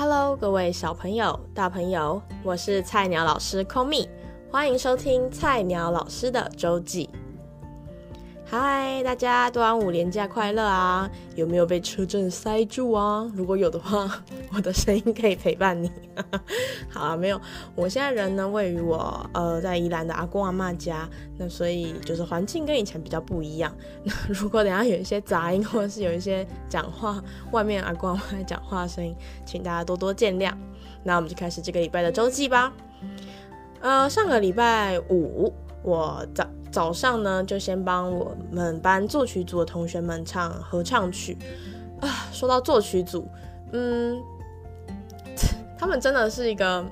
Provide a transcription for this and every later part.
Hello，各位小朋友、大朋友，我是菜鸟老师 Komi，欢迎收听菜鸟老师的周记。嗨，大家端午连假快乐啊！有没有被车震塞住啊？如果有的话，我的声音可以陪伴你。好啊，没有，我现在人呢位于我呃在宜兰的阿公阿嬷家，那所以就是环境跟以前比较不一样。那 如果等下有一些杂音或者是有一些讲话，外面阿公阿嬷讲话的声音，请大家多多见谅。那我们就开始这个礼拜的周记吧。呃，上个礼拜五我早。早上呢，就先帮我们班作曲组的同学们唱合唱曲啊。说到作曲组，嗯，他们真的是一个，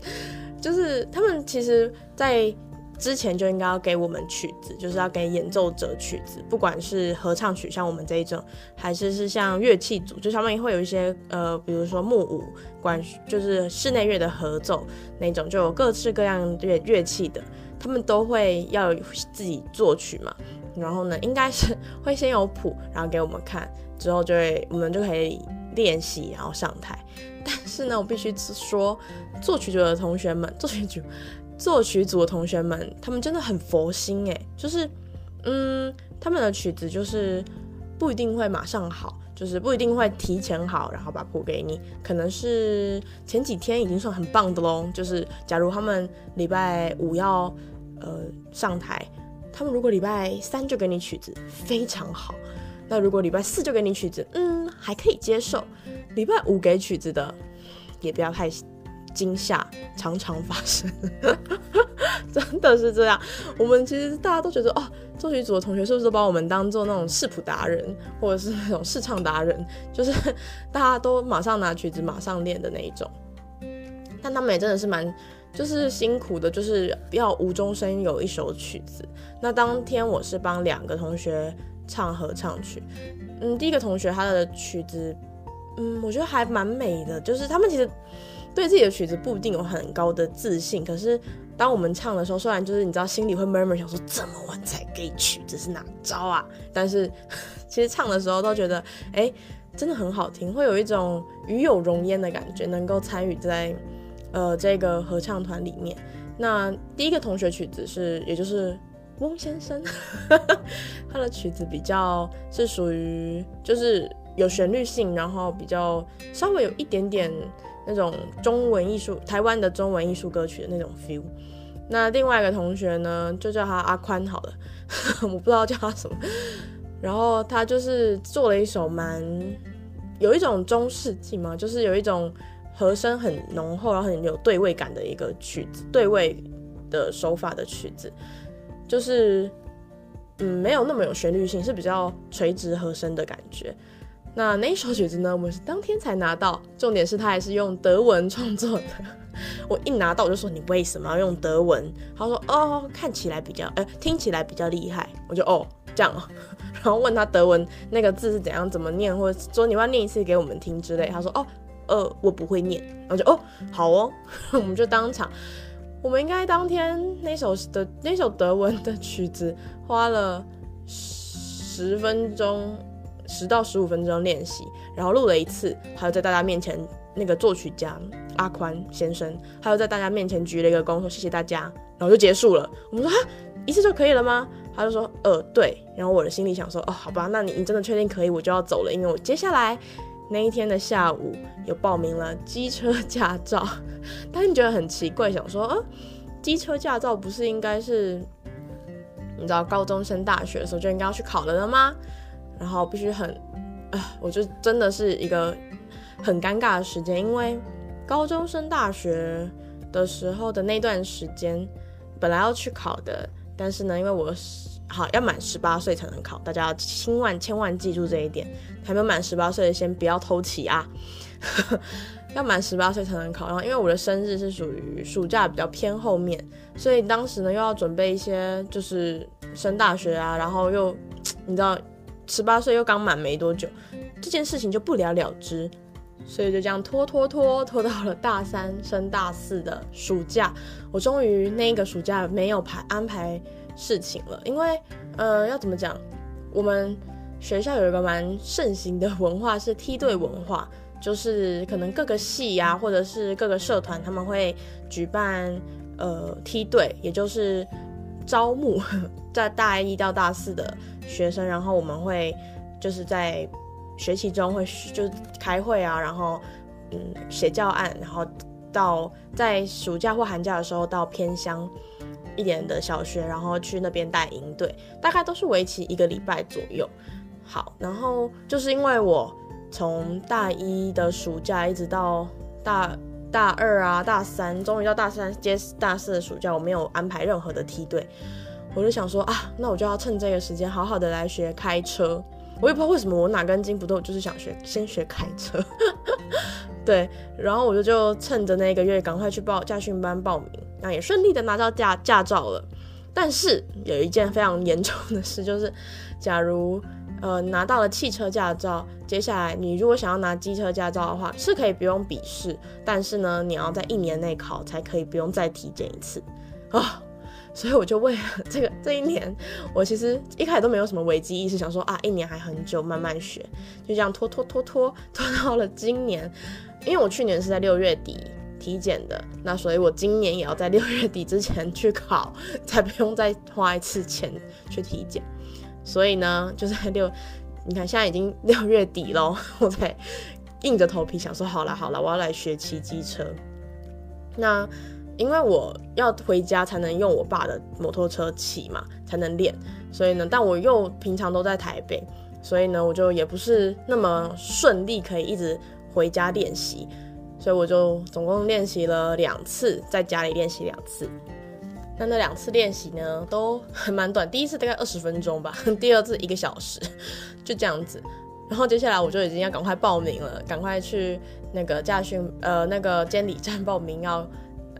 就是他们其实，在之前就应该要给我们曲子，就是要给演奏者曲子，不管是合唱曲，像我们这一种，还是是像乐器组，就他们会有一些呃，比如说木舞管，就是室内乐的合奏那种，就有各式各样乐乐器的。他们都会要自己作曲嘛，然后呢，应该是 会先有谱，然后给我们看，之后就会我们就可以练习，然后上台。但是呢，我必须说，作曲组的同学们，作曲组作曲组的同学们，他们真的很佛心诶，就是嗯，他们的曲子就是不一定会马上好。就是不一定会提前好，然后把谱给你，可能是前几天已经算很棒的喽。就是假如他们礼拜五要呃上台，他们如果礼拜三就给你曲子，非常好。那如果礼拜四就给你曲子，嗯，还可以接受。礼拜五给曲子的，也不要太惊吓，常常发生，真的是这样。我们其实大家都觉得哦。作曲组的同学是不是都把我们当做那种视谱达人，或者是那种试唱达人？就是大家都马上拿曲子马上练的那一种。但他们也真的是蛮就是辛苦的，就是要无中生有一首曲子。那当天我是帮两个同学唱合唱曲。嗯，第一个同学他的曲子，嗯，我觉得还蛮美的。就是他们其实对自己的曲子不一定有很高的自信，可是。当我们唱的时候，虽然就是你知道心里会 murmur 想说这么晚才给曲子是哪招啊？但是 其实唱的时候都觉得哎、真的很好听，会有一种与有荣焉的感觉，能够参与在呃这个合唱团里面。那第一个同学曲子是，也就是翁先生，他的曲子比较是属于就是有旋律性，然后比较稍微有一点点。那种中文艺术，台湾的中文艺术歌曲的那种 feel。那另外一个同学呢，就叫他阿宽好了，我不知道叫他什么。然后他就是做了一首蛮有一种中世纪嘛，就是有一种和声很浓厚，然后很有对位感的一个曲子，对位的手法的曲子，就是嗯，没有那么有旋律性，是比较垂直和声的感觉。那那一首曲子呢？我们是当天才拿到，重点是他还是用德文创作的。我一拿到我就说，你为什么要用德文？他说哦，看起来比较，呃，听起来比较厉害。我就哦这样，然后问他德文那个字是怎样怎么念，或者说你要念一次给我们听之类。他说哦呃我不会念。然后就哦好哦，我们就当场，我们应该当天那首的那首德文的曲子花了十分钟。十到十五分钟练习，然后录了一次，还有在大家面前那个作曲家阿宽先生，还有在大家面前鞠了一个躬，说谢谢大家，然后就结束了。我们说哈，一次就可以了吗？他就说呃对。然后我的心里想说哦好吧，那你你真的确定可以，我就要走了，因为我接下来那一天的下午有报名了机车驾照。但是你觉得很奇怪，想说呃，机车驾照不是应该是你知道高中升大学的时候就应该要去考了的吗？然后必须很，啊，我就真的是一个很尴尬的时间，因为高中升大学的时候的那段时间，本来要去考的，但是呢，因为我好要满十八岁才能考，大家要千万千万记住这一点，还没有满十八岁的先不要偷骑啊，要满十八岁才能考。然后因为我的生日是属于暑假比较偏后面，所以当时呢又要准备一些就是升大学啊，然后又你知道。十八岁又刚满没多久，这件事情就不了了之，所以就这样拖拖拖拖到了大三升大四的暑假，我终于那个暑假没有排安排事情了，因为呃要怎么讲，我们学校有一个蛮盛行的文化是梯队文化，就是可能各个系、啊，或者是各个社团，他们会举办呃梯队，也就是招募 在大一到大四的学生，然后我们会就是在学期中会就开会啊，然后嗯写教案，然后到在暑假或寒假的时候到偏乡一点的小学，然后去那边带营队，大概都是为期一个礼拜左右。好，然后就是因为我。从大一的暑假一直到大大二啊，大三，终于到大三接大四的暑假，我没有安排任何的梯队，我就想说啊，那我就要趁这个时间好好的来学开车。我也不知道为什么我哪根筋不对，我，就是想学先学开车。对，然后我就就趁着那个月赶快去报驾训班报名，那也顺利的拿到驾驾照了。但是有一件非常严重的事，就是假如。呃，拿到了汽车驾照，接下来你如果想要拿机车驾照的话，是可以不用笔试，但是呢，你要在一年内考才可以不用再体检一次啊、哦。所以我就为了这个这一年，我其实一开始都没有什么危机意识，想说啊，一年还很久，慢慢学，就这样拖拖拖拖拖到了今年。因为我去年是在六月底体检的，那所以我今年也要在六月底之前去考，才不用再花一次钱去体检。所以呢，就在六，你看现在已经六月底了，我才硬着头皮想说，好了好了，我要来学骑机车。那因为我要回家才能用我爸的摩托车骑嘛，才能练。所以呢，但我又平常都在台北，所以呢，我就也不是那么顺利可以一直回家练习。所以我就总共练习了两次，在家里练习两次。那那两次练习呢，都还蛮短。第一次大概二十分钟吧，第二次一个小时，就这样子。然后接下来我就已经要赶快报名了，赶快去那个驾训呃那个监理站报名要，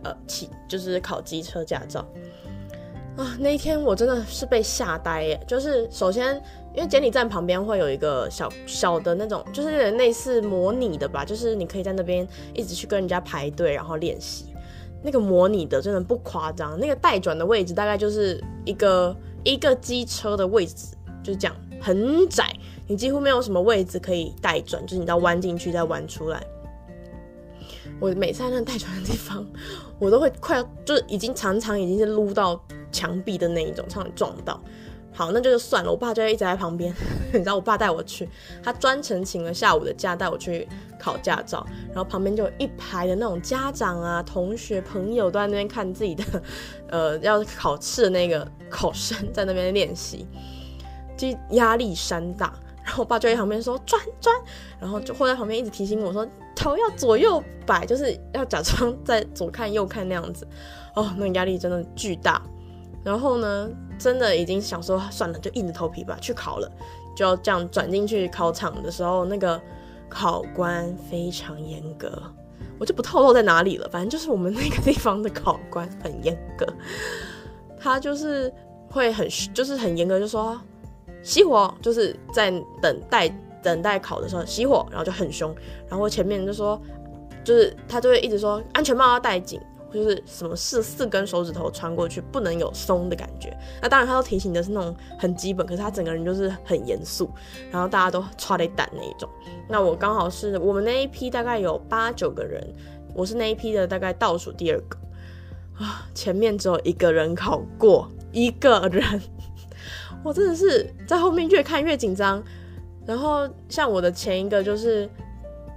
呃起就是考机车驾照啊。那一天我真的是被吓呆耶！就是首先因为监理站旁边会有一个小小的那种，就是类似模拟的吧，就是你可以在那边一直去跟人家排队，然后练习。那个模拟的真的不夸张，那个待转的位置大概就是一个一个机车的位置，就是这样很窄，你几乎没有什么位置可以待转，就是你要弯进去再弯出来。我每次在那待转的地方，我都会快要就是已经常常已经是撸到墙壁的那一种，差点撞到。好，那就算了。我爸就一直在旁边，你知道，我爸带我去，他专程请了下午的假带我去考驾照。然后旁边就有一排的那种家长啊、同学、朋友都在那边看自己的，呃，要考试的那个考生在那边练习，就压力山大。然后我爸就在旁边说转转，然后就会在旁边一直提醒我说头要左右摆，就是要假装在左看右看那样子。哦，那个压力真的巨大。然后呢，真的已经想说算了，就硬着头皮吧，去考了。就这样转进去考场的时候，那个考官非常严格，我就不透露在哪里了。反正就是我们那个地方的考官很严格，他就是会很就是很严格，就说熄火，就是在等待等待考的时候熄火，然后就很凶。然后前面就说，就是他就会一直说安全帽要戴紧。就是什么四四根手指头穿过去不能有松的感觉，那当然他都提醒的是那种很基本，可是他整个人就是很严肃，然后大家都剉咧等那一种。那我刚好是我们那一批大概有八九个人，我是那一批的大概倒数第二个啊，前面只有一个人考过，一个人，我真的是在后面越看越紧张。然后像我的前一个就是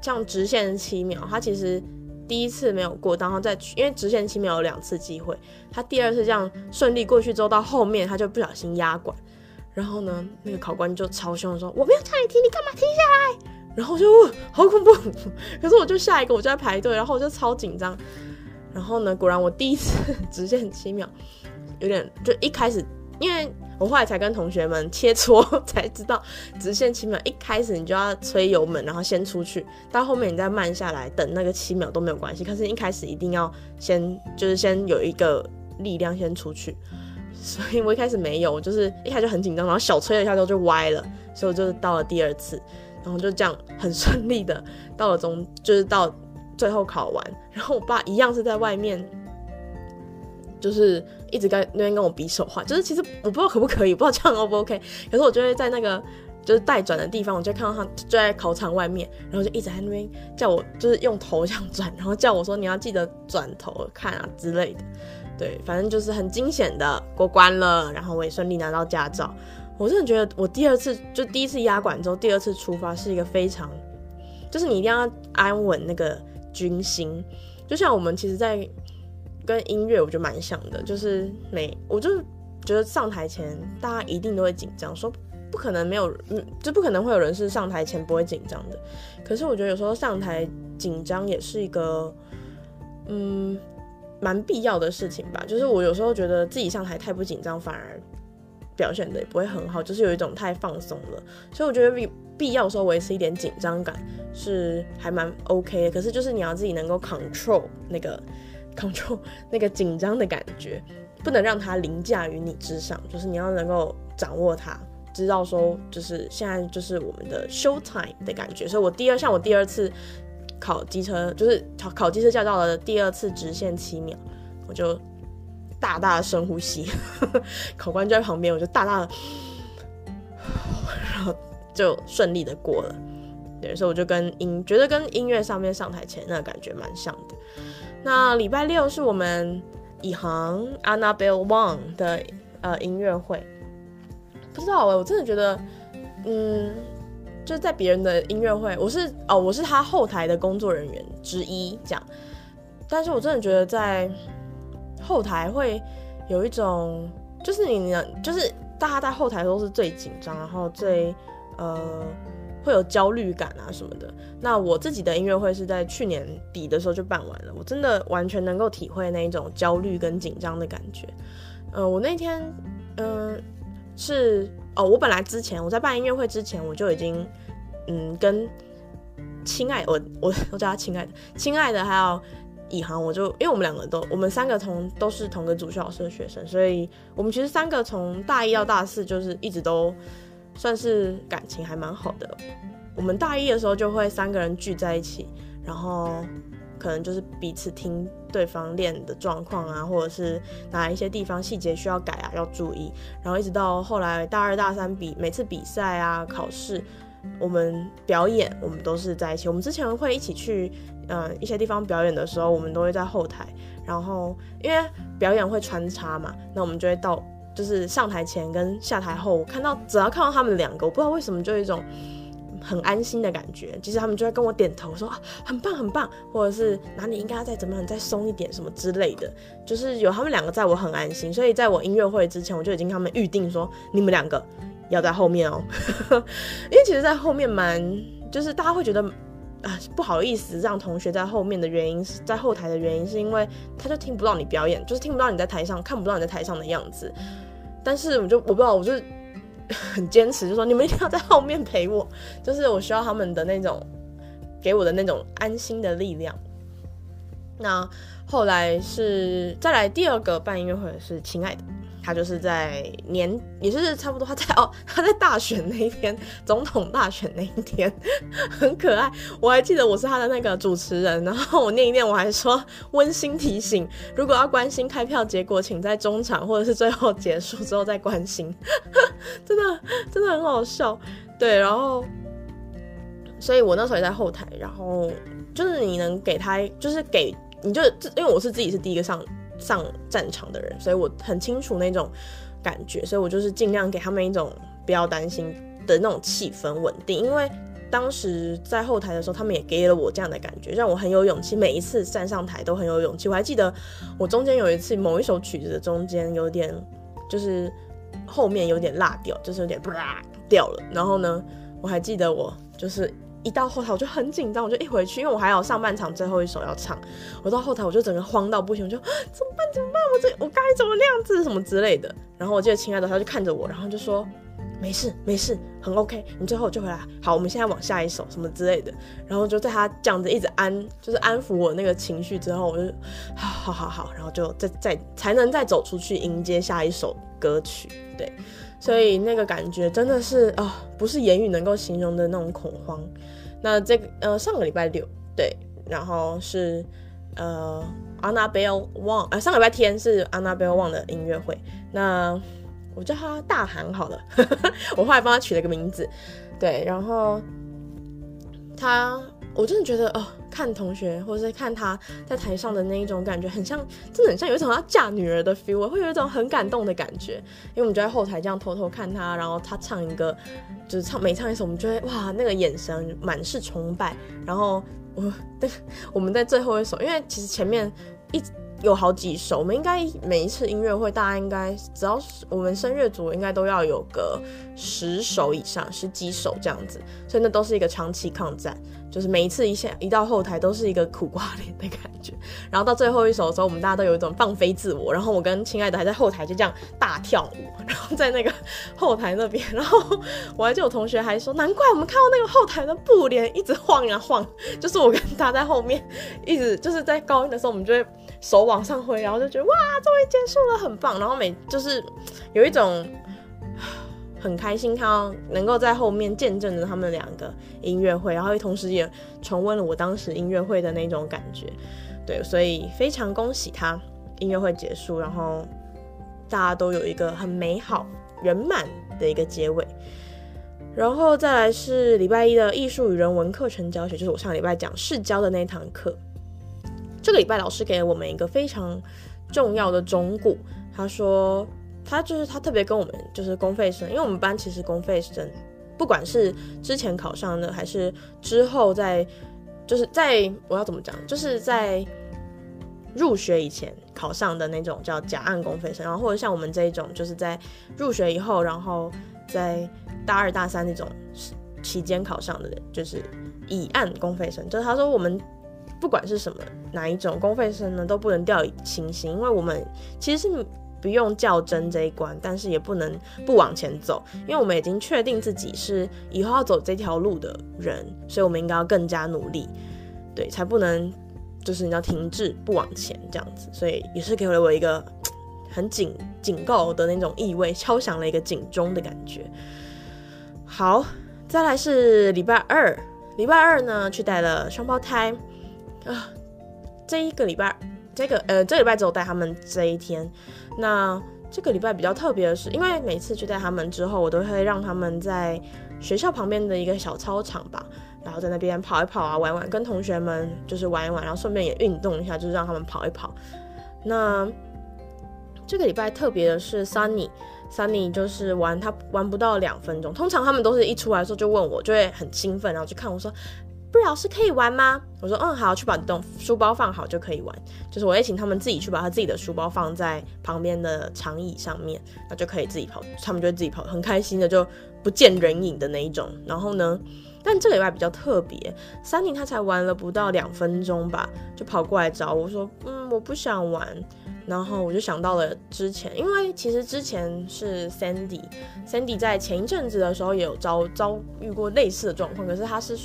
像直线七秒，他其实。第一次没有过，然后再去，因为直线七秒有两次机会，他第二次这样顺利过去之后，到后面他就不小心压管，然后呢，那个考官就超凶的说：“我没有叫你停，你干嘛停下来？”然后我就好恐怖，可是我就下一个我就在排队，然后我就超紧张，然后呢，果然我第一次直线七秒有点就一开始。因为我后来才跟同学们切磋，才知道直线七秒，一开始你就要吹油门，然后先出去，到后面你再慢下来，等那个七秒都没有关系。可是，一开始一定要先，就是先有一个力量先出去。所以我一开始没有，就是一开始就很紧张，然后小吹了一下之后就歪了，所以我就到了第二次，然后就这样很顺利的到了中，就是到最后考完，然后我爸一样是在外面。就是一直在那边跟我比手画，就是其实我不知道可不可以，不知道这样 O 不 OK。可是我就会在那个就是待转的地方，我就看到他就在考场外面，然后就一直在那边叫我，就是用头这样转，然后叫我说你要记得转头看啊之类的。对，反正就是很惊险的过关了，然后我也顺利拿到驾照。我真的觉得我第二次就第一次压管之后，第二次出发是一个非常，就是你一定要安稳那个军心。就像我们其实，在跟音乐，我觉得蛮像的，就是每我就觉得上台前大家一定都会紧张，说不可能没有，嗯，就不可能会有人是上台前不会紧张的。可是我觉得有时候上台紧张也是一个，嗯，蛮必要的事情吧。就是我有时候觉得自己上台太不紧张，反而。表现的也不会很好，就是有一种太放松了，所以我觉得必必要时候维持一点紧张感是还蛮 OK 的。可是就是你要自己能够 control 那个控制那个紧张的感觉，不能让它凌驾于你之上，就是你要能够掌握它，知道说就是现在就是我们的 show time 的感觉。所以我第二像我第二次考机车，就是考考机车驾照的第二次直线七秒，我就。大大的深呼吸，考官就在旁边，我就大大的，然后就顺利的过了。所以我就跟音，觉得跟音乐上面上台前那感觉蛮像的。那礼拜六是我们以航 annabel Wang 的呃音乐会，不知道哎，我真的觉得，嗯，就是在别人的音乐会，我是哦，我是他后台的工作人员之一，这样，但是我真的觉得在。后台会有一种，就是你，就是大家在后台都是最紧张，然后最呃会有焦虑感啊什么的。那我自己的音乐会是在去年底的时候就办完了，我真的完全能够体会那一种焦虑跟紧张的感觉。呃，我那天嗯、是哦，我本来之前我在办音乐会之前我就已经嗯跟亲爱我我我叫他亲爱的亲爱的还有。以航，我就因为我们两个都，我们三个同都是同个主修老师的学生，所以我们其实三个从大一到大四就是一直都算是感情还蛮好的。我们大一的时候就会三个人聚在一起，然后可能就是彼此听对方练的状况啊，或者是哪一些地方细节需要改啊，要注意。然后一直到后来大二大三比每次比赛啊考试，我们表演我们都是在一起。我们之前会一起去。嗯，一些地方表演的时候，我们都会在后台。然后，因为表演会穿插嘛，那我们就会到，就是上台前跟下台后，我看到只要看到他们两个，我不知道为什么就有一种很安心的感觉。其实他们就会跟我点头说啊，很棒很棒，或者是哪里应该再怎么样再松一点什么之类的。就是有他们两个在我很安心，所以在我音乐会之前，我就已经跟他们预定说，你们两个要在后面哦，因为其实，在后面蛮就是大家会觉得。啊，不好意思，让同学在后面的原因是在后台的原因，是因为他就听不到你表演，就是听不到你在台上，看不到你在台上的样子。但是我就我不知道，我就 很坚持，就说你们一定要在后面陪我，就是我需要他们的那种给我的那种安心的力量。那后来是再来第二个办音乐会是亲爱的。他就是在年，也是差不多他在哦，他在大选那一天，总统大选那一天，很可爱。我还记得我是他的那个主持人，然后我念一念，我还说温馨提醒，如果要关心开票结果，请在中场或者是最后结束之后再关心。真的真的很好笑，对，然后，所以我那时候也在后台，然后就是你能给他，就是给你就因为我是自己是第一个上。上战场的人，所以我很清楚那种感觉，所以我就是尽量给他们一种不要担心的那种气氛稳定。因为当时在后台的时候，他们也给了我这样的感觉，让我很有勇气。每一次站上台都很有勇气。我还记得我中间有一次某一首曲子的中间有点，就是后面有点落掉，就是有点啪掉了。然后呢，我还记得我就是。一到后台我就很紧张，我就一回去，因为我还有上半场最后一首要唱，我到后台我就整个慌到不行，我就怎么办怎么办？我这我该怎么那样子什么之类的。然后我记得亲爱的他就看着我，然后就说没事没事，很 OK，你最后就回来。好，我们现在往下一首什么之类的。然后就在他这样子一直安，就是安抚我那个情绪之后，我就好好好，然后就再再才能再走出去迎接下一首歌曲。对，所以那个感觉真的是啊、哦，不是言语能够形容的那种恐慌。那这个呃上个礼拜六对，然后是呃 Annabelle Wang 呃上个礼拜天是 Annabelle Wang 的音乐会。那我叫他大韩好了，我后来帮他取了个名字，对，然后他，我真的觉得哦，看同学或者是看他在台上的那一种感觉，很像，真的很像有一种要嫁女儿的 feel，会有一种很感动的感觉，因为我们就在后台这样偷偷看他，然后他唱一个，就是唱每唱一首，我们就会哇，那个眼神满是崇拜，然后我，对，我们在最后一首，因为其实前面一。有好几首，我们应该每一次音乐会，大家应该只要是我们声乐组，应该都要有个十首以上，十几首这样子，所以那都是一个长期抗战，就是每一次一下一到后台都是一个苦瓜脸的感觉，然后到最后一首的时候，我们大家都有一种放飞自我，然后我跟亲爱的还在后台就这样大跳舞，然后在那个后台那边，然后我还记得我同学还说，难怪我们看到那个后台的布帘一直晃呀晃，就是我跟他在后面一直就是在高音的时候，我们就会。手往上挥，然后就觉得哇，终于结束了，很棒。然后每就是有一种很开心，看到能够在后面见证着他们两个音乐会，然后同时也重温了我当时音乐会的那种感觉。对，所以非常恭喜他音乐会结束，然后大家都有一个很美好圆满的一个结尾。然后再来是礼拜一的艺术与人文课程教学，就是我上礼拜讲视教的那堂课。这个礼拜老师给了我们一个非常重要的忠告，他说他就是他特别跟我们就是公费生，因为我们班其实公费生，不管是之前考上的还是之后在就是在我要怎么讲，就是在入学以前考上的那种叫甲案公费生，然后或者像我们这一种就是在入学以后，然后在大二大三那种期间考上的人，就是乙案公费生，就是他说我们。不管是什么哪一种公费生呢，都不能掉以轻心，因为我们其实是不用较真这一关，但是也不能不往前走，因为我们已经确定自己是以后要走这条路的人，所以我们应该要更加努力，对，才不能就是你要停滞不往前这样子，所以也是给了我一个很警警告的那种意味，敲响了一个警钟的感觉。好，再来是礼拜二，礼拜二呢去带了双胞胎。啊，这一个礼拜，这个呃，这礼拜只有带他们这一天。那这个礼拜比较特别的是，因为每次去带他们之后，我都会让他们在学校旁边的一个小操场吧，然后在那边跑一跑啊，玩玩，跟同学们就是玩一玩，然后顺便也运动一下，就是让他们跑一跑。那这个礼拜特别的是，Sunny，Sunny 就是玩，他玩不到两分钟。通常他们都是一出来的时候就问我，就会很兴奋，然后去看我说。不老师可以玩吗？我说嗯好，去把东书包放好就可以玩。就是我会请他们自己去把他自己的书包放在旁边的长椅上面，那就可以自己跑。他们就会自己跑，很开心的就不见人影的那一种。然后呢，但这个礼拜比较特别，Sunny 他才玩了不到两分钟吧，就跑过来找我说，嗯我不想玩。然后我就想到了之前，因为其实之前是 Sandy，Sandy 在前一阵子的时候也有遭遭遇过类似的状况，可是他是。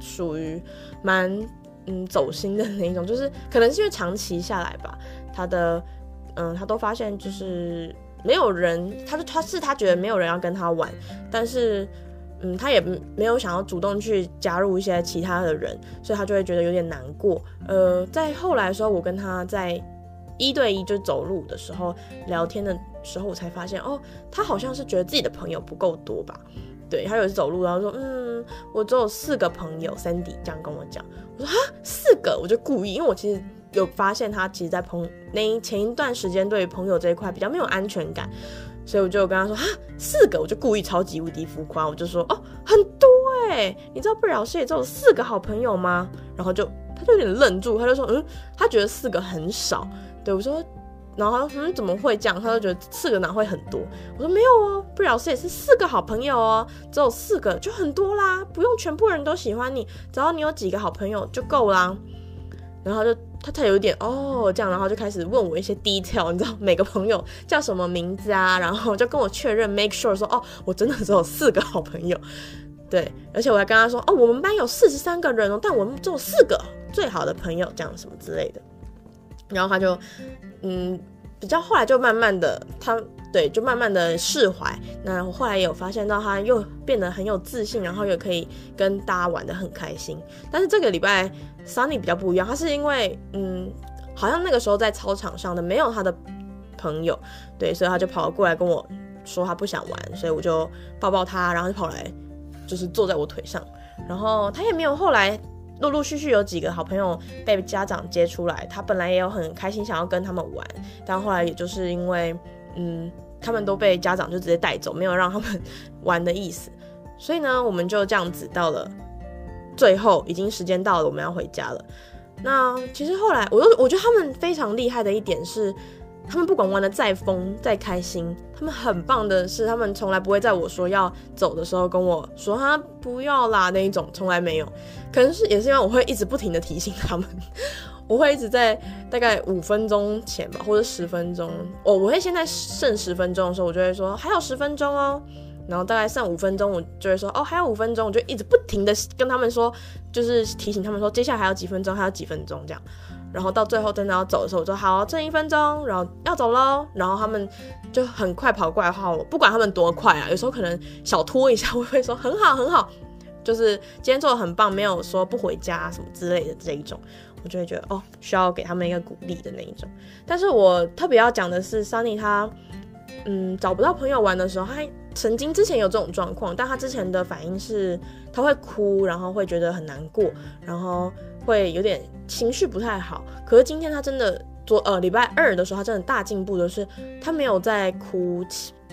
属于蛮嗯走心的那一种，就是可能是因为长期下来吧，他的嗯他都发现就是没有人，他就他是他觉得没有人要跟他玩，但是嗯他也没有想要主动去加入一些其他的人，所以他就会觉得有点难过。呃，在后来的时候，我跟他在一对一就走路的时候聊天的时候，我才发现哦，他好像是觉得自己的朋友不够多吧。对，他有一次走路，然后说：“嗯，我只有四个朋友。”Sandy 这样跟我讲。我说：“哈，四个？”我就故意，因为我其实有发现他其实，在朋那前一段时间对于朋友这一块比较没有安全感，所以我就跟他说：“哈，四个？”我就故意超级无敌浮夸，我就说：“哦，很多哎，你知道不老师也只有四个好朋友吗？”然后就他就有点愣住，他就说：“嗯，他觉得四个很少。”对，我说。然后他说：“嗯，怎么会这样？”他就觉得四个哪会很多？我说：“没有哦，布老师也是四个好朋友哦，只有四个就很多啦，不用全部人都喜欢你，只要你有几个好朋友就够啦。”然后就他才有点哦这样，然后就开始问我一些 detail，你知道每个朋友叫什么名字啊？然后就跟我确认，make sure 说：“哦，我真的只有四个好朋友。”对，而且我还跟他说：“哦，我们班有四十三个人哦，但我们只有四个最好的朋友，这样什么之类的。”然后他就。嗯，比较后来就慢慢的，他对就慢慢的释怀。那我后来也有发现到他又变得很有自信，然后又可以跟大家玩得很开心。但是这个礼拜 Sunny 比较不一样，他是因为嗯，好像那个时候在操场上的没有他的朋友，对，所以他就跑过来跟我说他不想玩，所以我就抱抱他，然后就跑来就是坐在我腿上，然后他也没有后来陆陆续续有几个好朋友被家长接出来，他本来也有很开心想要跟他们玩，但后来也就是因为嗯他们都被家长就直接带走，没有让他们玩的意思，所以呢我们就这样子到了最后，已经时间到了，我们要回家了。那其实后来，我都我觉得他们非常厉害的一点是，他们不管玩得再疯再开心，他们很棒的是，他们从来不会在我说要走的时候跟我说哈不要啦那一种，从来没有。可能是也是因为我会一直不停的提醒他们，我会一直在大概五分钟前吧，或者十分钟，哦，我会现在剩十分钟的时候，我就会说还有十分钟哦。然后大概剩五分钟，我就会说哦，还有五分钟，我就一直不停的跟他们说，就是提醒他们说，接下来还有几分钟，还有几分钟这样。然后到最后真的要走的时候，我说好，剩一分钟，然后要走喽。然后他们就很快跑过来的话，我不管他们多快啊，有时候可能小拖一下，我会说很好很好，就是今天做的很棒，没有说不回家什么之类的这一种，我就会觉得哦，需要给他们一个鼓励的那一种。但是我特别要讲的是，Sunny 他嗯找不到朋友玩的时候，他。曾经之前有这种状况，但他之前的反应是他会哭，然后会觉得很难过，然后会有点情绪不太好。可是今天他真的昨呃礼拜二的时候，他真的大进步的是，他没有在哭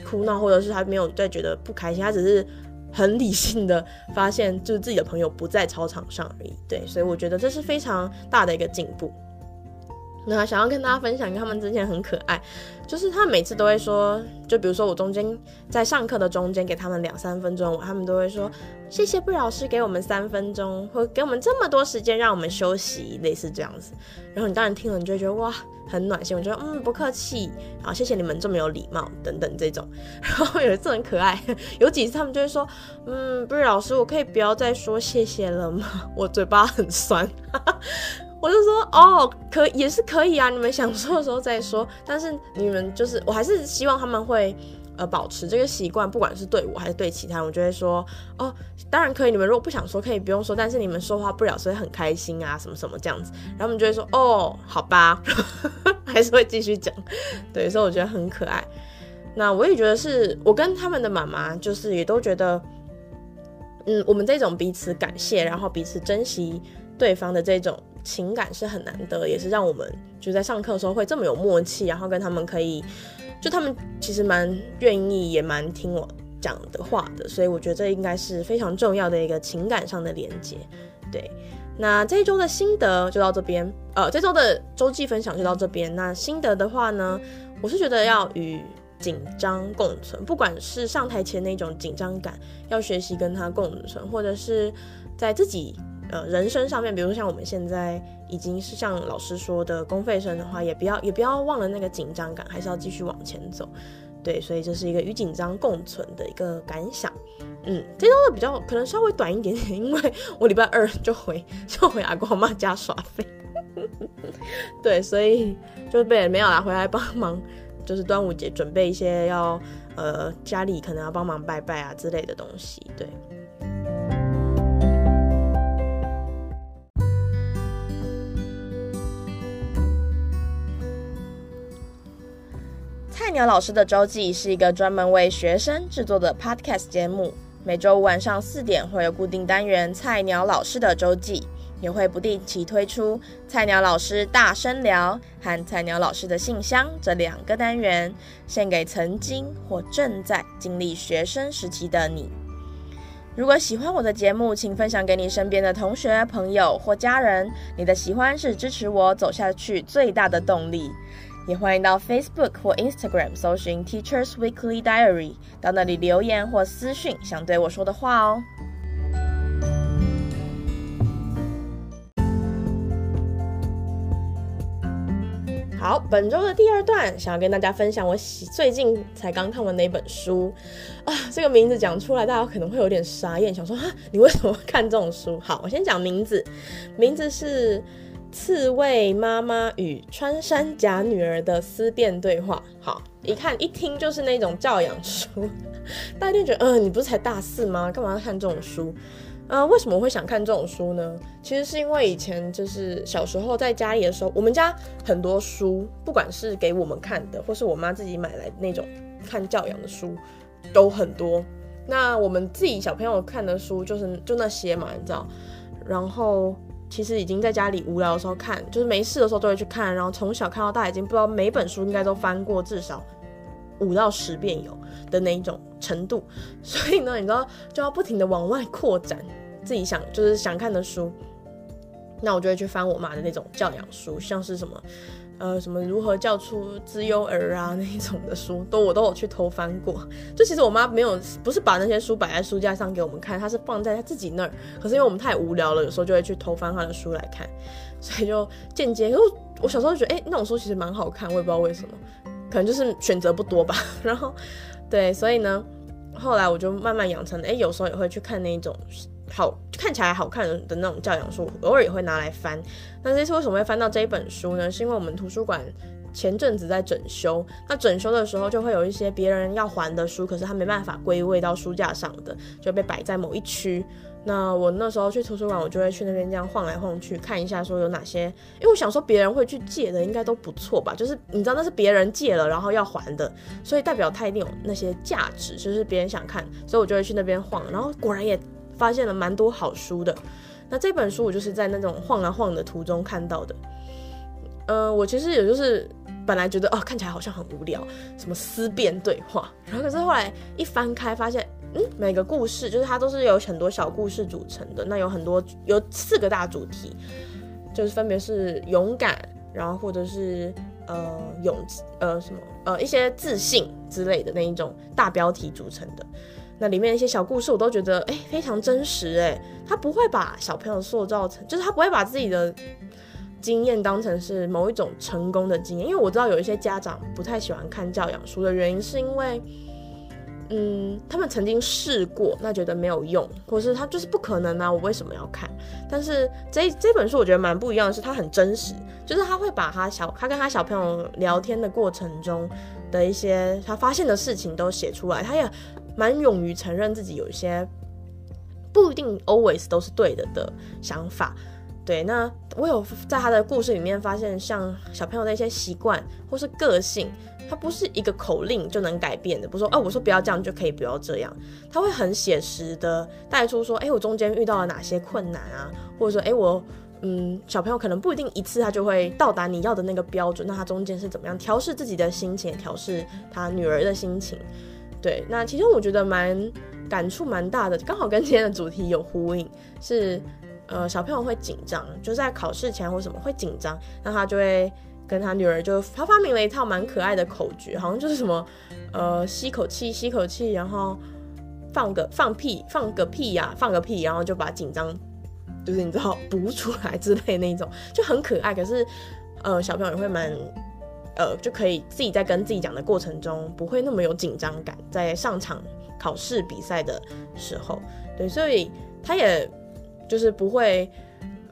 哭闹，或者是他没有在觉得不开心，他只是很理性的发现就是自己的朋友不在操场上而已。对，所以我觉得这是非常大的一个进步。那想要跟大家分享他们之前很可爱，就是他每次都会说，就比如说我中间在上课的中间给他们两三分钟，他们都会说谢谢布老师给我们三分钟，或给我们这么多时间让我们休息，类似这样子。然后你当然听了，你就会觉得哇很暖心，我觉得嗯不客气，好谢谢你们这么有礼貌等等这种。然后有一次很可爱，有几次他们就会说嗯布老师我可以不要再说谢谢了吗？我嘴巴很酸。我就说哦，可也是可以啊，你们想说的时候再说。但是你们就是，我还是希望他们会呃保持这个习惯，不管是对我还是对其他人，我就会说哦，当然可以。你们如果不想说，可以不用说。但是你们说话不了，所以很开心啊，什么什么这样子。然后我们就会说哦，好吧，还是会继续讲。对，所以我觉得很可爱。那我也觉得是我跟他们的妈妈，就是也都觉得，嗯，我们这种彼此感谢，然后彼此珍惜对方的这种。情感是很难得，也是让我们就在上课的时候会这么有默契，然后跟他们可以，就他们其实蛮愿意，也蛮听我讲的话的，所以我觉得这应该是非常重要的一个情感上的连接。对，那这一周的心得就到这边，呃，这周的周记分享就到这边。那心得的话呢，我是觉得要与紧张共存，不管是上台前那种紧张感，要学习跟他共存，或者是在自己。呃，人生上面，比如说像我们现在已经是像老师说的公费生的话，也不要也不要忘了那个紧张感，还是要继续往前走。对，所以这是一个与紧张共存的一个感想。嗯，这周的比较可能稍微短一点点，因为 我礼拜二就回就回阿公阿妈家耍废。对，所以就被没有啦，回来帮忙，就是端午节准备一些要呃家里可能要帮忙拜拜啊之类的东西。对。菜鸟老师的周记是一个专门为学生制作的 podcast 节目，每周五晚上四点会有固定单元“菜鸟老师的周记”，也会不定期推出“菜鸟老师大声聊”和“菜鸟老师的信箱”这两个单元，献给曾经或正在经历学生时期的你。如果喜欢我的节目，请分享给你身边的同学、朋友或家人。你的喜欢是支持我走下去最大的动力。也欢迎到 Facebook 或 Instagram 搜寻 Teachers Weekly Diary，到那里留言或私讯想对我说的话哦。好，本周的第二段想要跟大家分享我最近才刚看完的一本书啊，这个名字讲出来大家可能会有点傻眼，想说啊，你为什么会看这种书？好，我先讲名字，名字是。刺猬妈妈与穿山甲女儿的思辨对话，好，一看一听就是那种教养书，大家就觉得，嗯、你不是才大四吗？干嘛要看这种书？呃，为什么会想看这种书呢？其实是因为以前就是小时候在家里的时候，我们家很多书，不管是给我们看的，或是我妈自己买来那种看教养的书都很多。那我们自己小朋友看的书就是就那些嘛，你知道。然后其实已经在家里无聊的时候看，就是没事的时候都会去看。然后从小看到大，已经不知道每本书应该都翻过至少五到十遍有的那一种程度。所以呢，你知道就要不停的往外扩展自己想就是想看的书。那我就会去翻我妈的那种教养书，像是什么。呃，什么如何教出资优儿啊那一种的书，都我都有去偷翻过。就其实我妈没有，不是把那些书摆在书架上给我们看，她是放在她自己那儿。可是因为我们太无聊了，有时候就会去偷翻她的书来看，所以就间接。因为我小时候觉得，哎、那种书其实蛮好看，我也不知道为什么，可能就是选择不多吧。然后，对，所以呢，后来我就慢慢养成，哎、有时候也会去看那种。好，看起来好看的那种教养书，偶尔也会拿来翻。那这次为什么会翻到这一本书呢？是因为我们图书馆前阵子在整修，那整修的时候就会有一些别人要还的书，可是他没办法归位到书架上的，就被摆在某一区。那我那时候去图书馆，我就会去那边这样晃来晃去，看一下说有哪些，因为我想说别人会去借的应该都不错吧，就是你知道那是别人借了然后要还的，所以代表他一定有那些价值，就是别人想看，所以我就会去那边晃，然后果然也。发现了蛮多好书的，那这本书我就是在那种晃啊晃的途中看到的。嗯、我其实也就是本来觉得哦，看起来好像很无聊，什么思辨对话，然后可是后来一翻开发现，嗯，每个故事就是它都是由很多小故事组成的。那有很多有四个大主题，就是分别是勇敢，然后或者是呃勇呃什么呃一些自信之类的那一种大标题组成的。那里面一些小故事，我都觉得哎、非常真实哎，他不会把小朋友塑造成，就是他不会把自己的经验当成是某一种成功的经验，因为我知道有一些家长不太喜欢看教养书的原因，是因为嗯他们曾经试过，那觉得没有用，或是他就是不可能啊，我为什么要看？但是这这本书我觉得蛮不一样的是，他很真实，就是他会把他小他跟他小朋友聊天的过程中的一些他发现的事情都写出来，他也。蛮勇于承认自己有一些不一定 always 都是对的的想法，对。那我有在他的故事里面发现，像小朋友的一些习惯或是个性，他不是一个口令就能改变的。不说哦，我说不要这样就可以不要这样，他会很写实的带出说，哎，我中间遇到了哪些困难啊，或者说，哎，我嗯，小朋友可能不一定一次他就会到达你要的那个标准，那他中间是怎么样调试自己的心情，调试他女儿的心情。对，那其中我觉得蛮感触蛮大的，刚好跟今天的主题有呼应，是呃小朋友会紧张，就在考试前或什么会紧张，那他就会跟他女儿就他发明了一套蛮可爱的口诀，好像就是什么呃吸口气吸口气，然后放个放屁放个屁呀、放个屁，然后就把紧张就是你知道补出来之类那种，就很可爱。可是呃小朋友也会蛮。呃，就可以自己在跟自己讲的过程中，不会那么有紧张感，在上场考试比赛的时候，对，所以他也就是不会。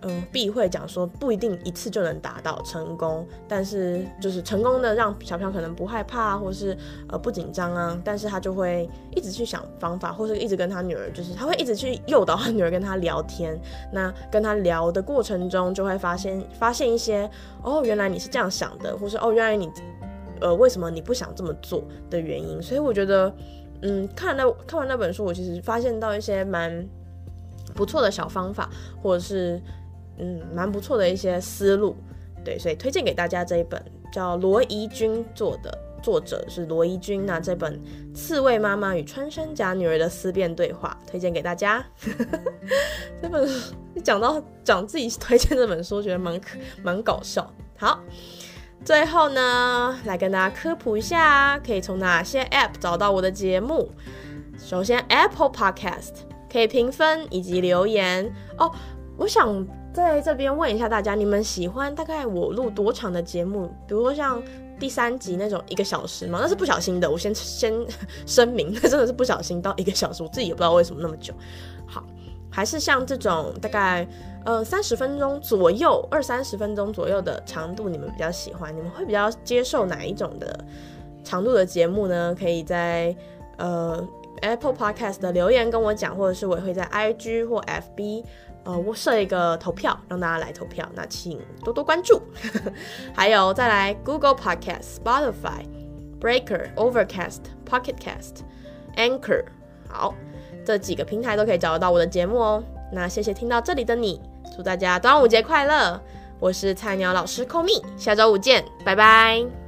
嗯，避讳讲说不一定一次就能达到成功，但是就是成功的让小朋友可能不害怕，或是呃不紧张啊，但是他就会一直去想方法，或是一直跟他女儿，就是他会一直去诱导他女儿跟他聊天。那跟他聊的过程中，就会发现发现一些哦，原来你是这样想的，或是哦，原来你呃为什么你不想这么做的原因。所以我觉得，嗯，看那看完那本书，我其实发现到一些蛮不错的小方法，或者是。嗯，蛮不错的一些思路，对，所以推荐给大家这一本叫罗怡君做的，作者是罗怡君。那这本《刺猬妈妈与穿山甲女儿的思辨对话》推荐给大家。这本书讲到讲自己推荐这本书，觉得蛮可蛮搞笑。好，最后呢，来跟大家科普一下，可以从哪些 App 找到我的节目。首先，Apple Podcast 可以评分以及留言哦。我想。在这边问一下大家，你们喜欢大概我录多长的节目？比如说像第三集那种一个小时吗？那是不小心的，我先先声明，那真的是不小心到一个小时，我自己也不知道为什么那么久。好，还是像这种大概呃三十分钟左右，二三十分钟左右的长度，你们比较喜欢？你们会比较接受哪一种的长度的节目呢？可以在呃 Apple Podcast 的留言跟我讲，或者是我也会在 IG 或 FB。呃，我设一个投票，让大家来投票，那请多多关注。还有再来 Google Podcast、Spotify、Breaker、Overcast、Pocket Cast、Anchor，好，这几个平台都可以找得到我的节目哦。那谢谢听到这里的你，祝大家端午节快乐！我是菜鸟老师 Komi，下周五见，拜拜。